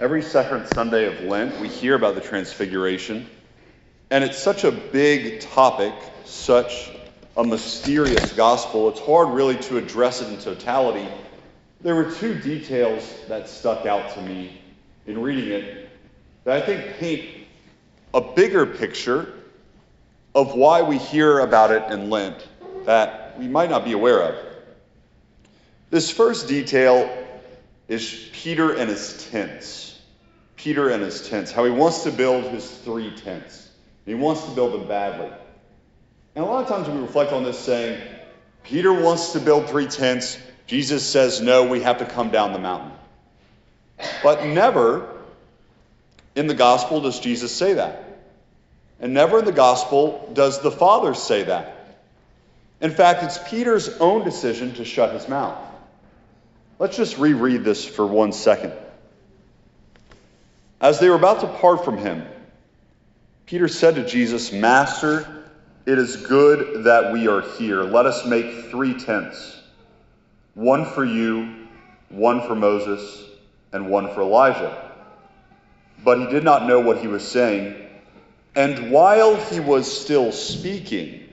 Every second Sunday of Lent, we hear about the Transfiguration, and it's such a big topic, such a mysterious gospel, it's hard really to address it in totality. There were two details that stuck out to me in reading it that I think paint a bigger picture of why we hear about it in Lent that we might not be aware of. This first detail is Peter and his tents. Peter and his tents, how he wants to build his three tents. He wants to build them badly. And a lot of times we reflect on this saying, Peter wants to build three tents. Jesus says, no, we have to come down the mountain. But never in the gospel does Jesus say that. And never in the gospel does the Father say that. In fact, it's Peter's own decision to shut his mouth. Let's just reread this for one second. As they were about to part from him, Peter said to Jesus, Master, it is good that we are here. Let us make three tents one for you, one for Moses, and one for Elijah. But he did not know what he was saying. And while he was still speaking,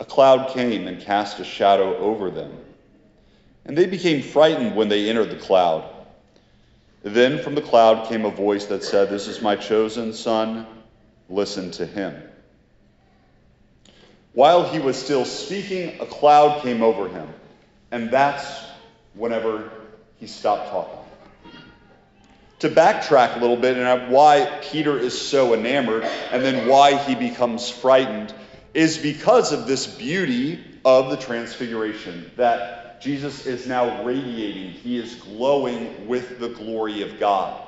a cloud came and cast a shadow over them. And they became frightened when they entered the cloud. Then from the cloud came a voice that said, This is my chosen son, listen to him. While he was still speaking, a cloud came over him. And that's whenever he stopped talking. To backtrack a little bit and why Peter is so enamored and then why he becomes frightened is because of this beauty of the transfiguration that Jesus is now radiating. He is glowing with the glory of God.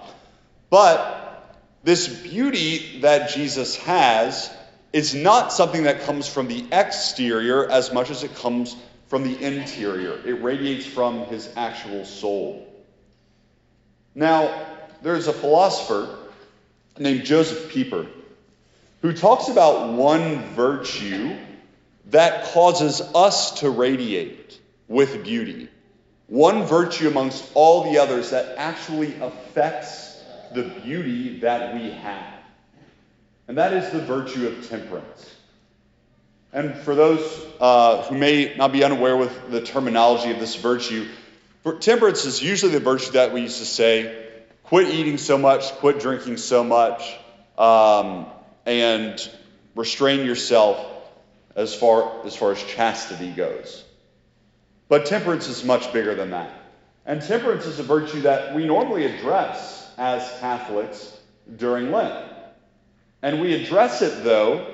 But this beauty that Jesus has is not something that comes from the exterior as much as it comes from the interior. It radiates from his actual soul. Now, there's a philosopher named Josef Pieper who talks about one virtue that causes us to radiate with beauty. One virtue amongst all the others that actually affects the beauty that we have. And that is the virtue of temperance. And for those uh, who may not be unaware with the terminology of this virtue, temperance is usually the virtue that we used to say quit eating so much, quit drinking so much, um, and restrain yourself as far as far as chastity goes. But temperance is much bigger than that. And temperance is a virtue that we normally address as Catholics during Lent. And we address it, though,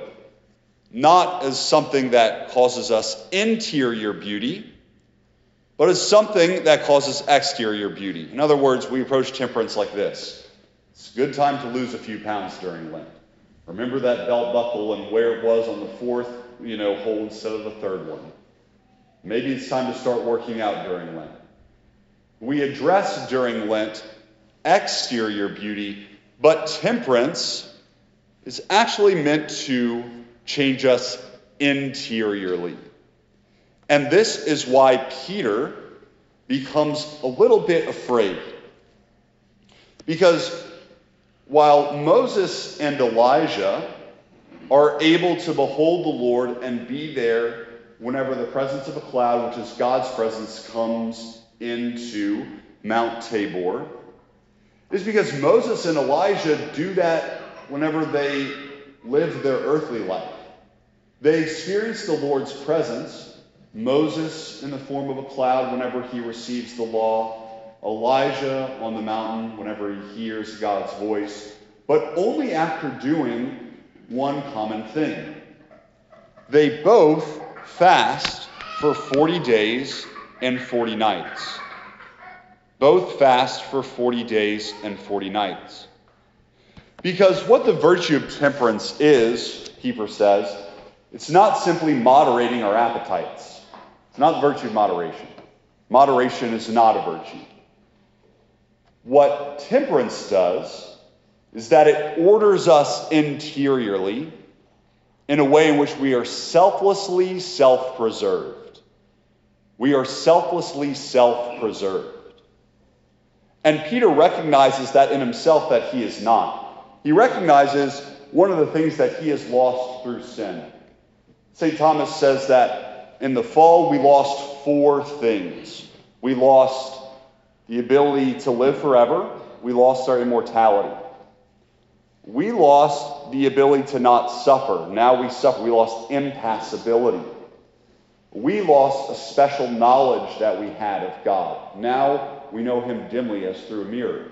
not as something that causes us interior beauty, but as something that causes exterior beauty. In other words, we approach temperance like this it's a good time to lose a few pounds during Lent. Remember that belt buckle and where it was on the fourth, you know, hole instead of the third one. Maybe it's time to start working out during Lent. We address during Lent exterior beauty, but temperance is actually meant to change us interiorly. And this is why Peter becomes a little bit afraid. Because while Moses and Elijah are able to behold the Lord and be there whenever the presence of a cloud, which is God's presence, comes into Mount Tabor is because Moses and Elijah do that whenever they live their earthly life. They experience the Lord's presence. Moses in the form of a cloud whenever he receives the law, Elijah on the mountain whenever he hears God's voice, but only after doing one common thing. They both fast for 40 days and 40 nights. Both fast for 40 days and 40 nights. Because what the virtue of temperance is, Pieper says, it's not simply moderating our appetites. It's not the virtue of moderation. Moderation is not a virtue. What temperance does is that it orders us interiorly in a way in which we are selflessly self preserved. We are selflessly self preserved. And Peter recognizes that in himself that he is not. He recognizes one of the things that he has lost through sin. St. Thomas says that in the fall we lost four things. We lost the ability to live forever, we lost our immortality. We lost the ability to not suffer. Now we suffer. We lost impassibility. We lost a special knowledge that we had of God. Now we know Him dimly as through a mirror.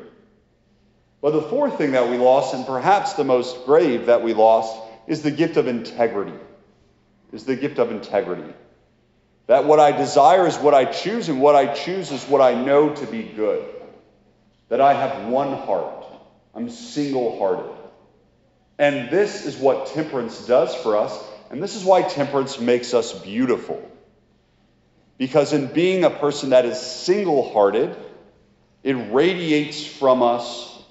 But the fourth thing that we lost, and perhaps the most grave that we lost, is the gift of integrity. Is the gift of integrity. That what I desire is what I choose, and what I choose is what I know to be good. That I have one heart. I'm single hearted. And this is what temperance does for us, and this is why temperance makes us beautiful. Because in being a person that is single hearted, it radiates from us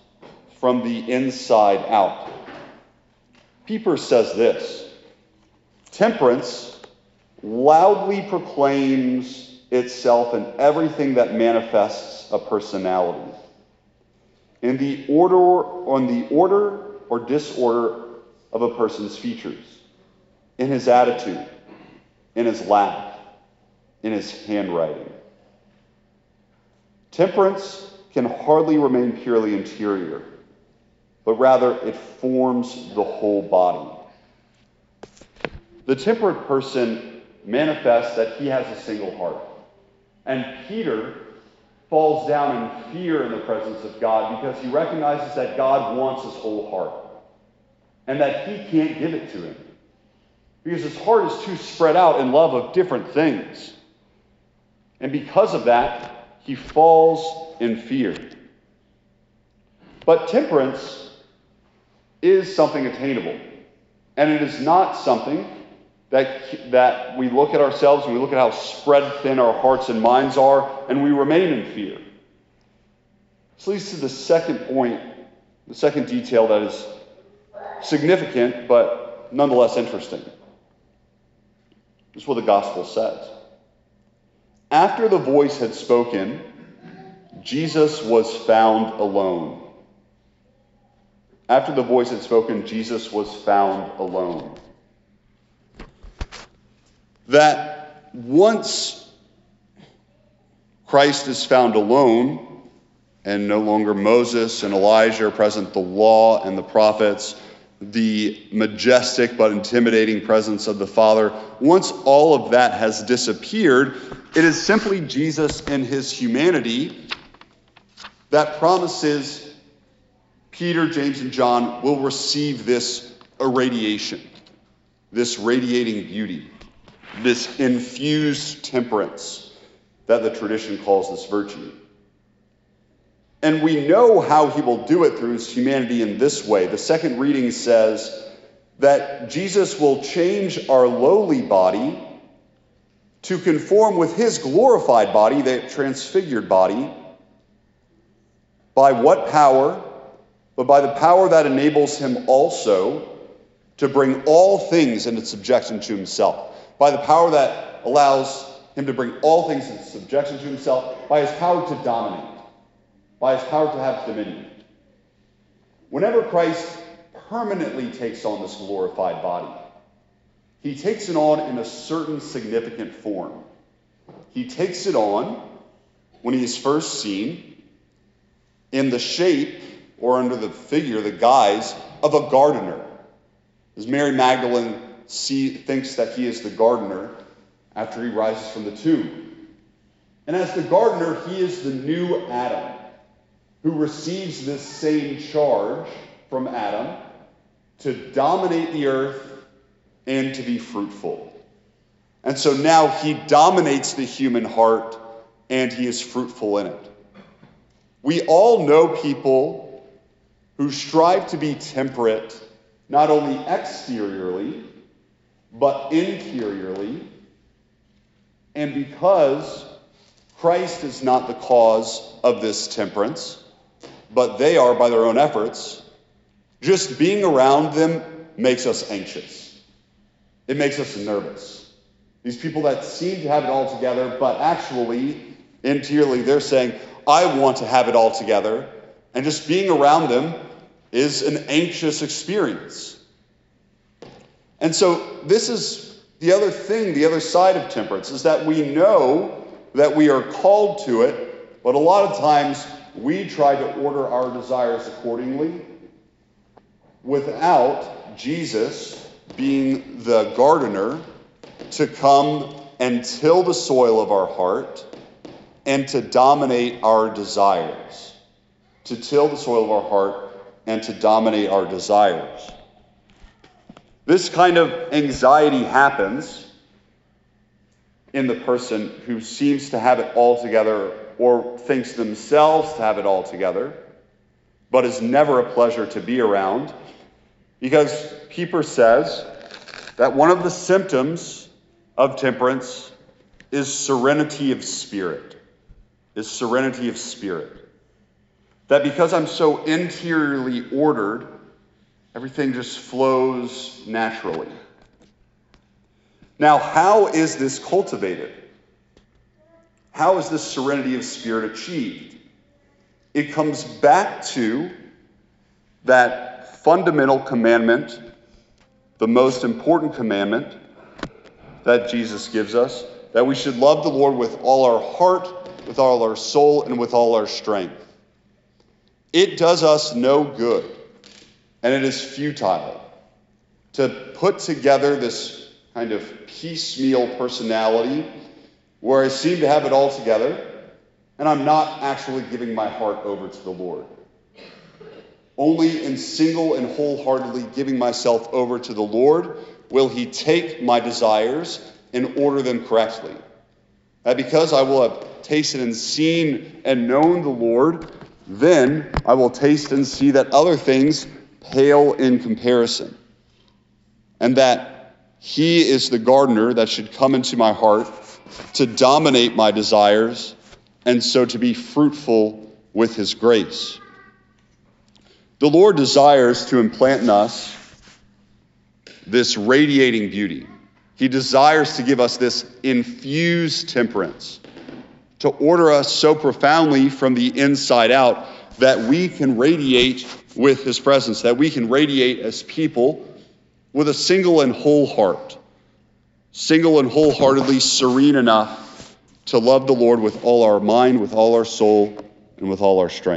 from the inside out. Pieper says this Temperance loudly proclaims itself in everything that manifests a personality. In the order, on the order or disorder of a person's features, in his attitude, in his laugh, in his handwriting. Temperance can hardly remain purely interior, but rather it forms the whole body. The temperate person manifests that he has a single heart. And Peter falls down in fear in the presence of God because he recognizes that God wants his whole heart and that he can't give it to him because his heart is too spread out in love of different things. And because of that, he falls in fear. But temperance is something attainable. And it is not something that, that we look at ourselves and we look at how spread thin our hearts and minds are, and we remain in fear. This leads to the second point, the second detail that is significant, but nonetheless interesting. This is what the gospel says. After the voice had spoken, Jesus was found alone. After the voice had spoken, Jesus was found alone. That once Christ is found alone, and no longer Moses and Elijah are present, the law and the prophets, the majestic but intimidating presence of the Father, once all of that has disappeared, it is simply Jesus and his humanity that promises Peter, James, and John will receive this irradiation, this radiating beauty, this infused temperance that the tradition calls this virtue. And we know how he will do it through his humanity in this way. The second reading says that Jesus will change our lowly body to conform with his glorified body, that transfigured body. By what power? But by the power that enables him also to bring all things into subjection to himself. By the power that allows him to bring all things into subjection to himself, by his power to dominate by his power to have dominion. Whenever Christ permanently takes on this glorified body, he takes it on in a certain significant form. He takes it on when he is first seen in the shape or under the figure, the guise of a gardener. As Mary Magdalene see, thinks that he is the gardener after he rises from the tomb. And as the gardener, he is the new Adam who receives this same charge from Adam to dominate the earth and to be fruitful. And so now he dominates the human heart and he is fruitful in it. We all know people who strive to be temperate, not only exteriorly, but interiorly. And because Christ is not the cause of this temperance, but they are by their own efforts. Just being around them makes us anxious. It makes us nervous. These people that seem to have it all together, but actually, interiorly, they're saying, I want to have it all together, and just being around them is an anxious experience. And so, this is the other thing, the other side of temperance, is that we know that we are called to it, but a lot of times we try to order our desires accordingly without Jesus being the gardener to come and till the soil of our heart and to dominate our desires. To till the soil of our heart and to dominate our desires. This kind of anxiety happens in the person who seems to have it all together or thinks themselves to have it all together, but is never a pleasure to be around. Because Pieper says that one of the symptoms of temperance is serenity of spirit. Is serenity of spirit. That because I'm so interiorly ordered, Everything just flows naturally. Now, how is this cultivated? How is this serenity of spirit achieved? It comes back to that fundamental commandment, the most important commandment that Jesus gives us, that we should love the Lord with all our heart, with all our soul, and with all our strength. It does us no good and it is futile to put together this kind of piecemeal personality where I seem to have it all together and I'm not actually giving my heart over to the Lord. Only in single and wholeheartedly giving myself over to the Lord will He take my desires and order them correctly. That because I will have tasted and seen and known the Lord, then I will taste and see that other things pale in comparison, and that He is the gardener that should come into my heart to dominate my desires and so to be fruitful with His grace. The Lord desires to implant in us this radiating beauty. He desires to give us this infused temperance, to order us so profoundly from the inside out that we can radiate with his presence, that we can radiate as people with a single and whole heart, single and wholeheartedly serene enough to love the Lord with all our mind, with all our soul, and with all our strength.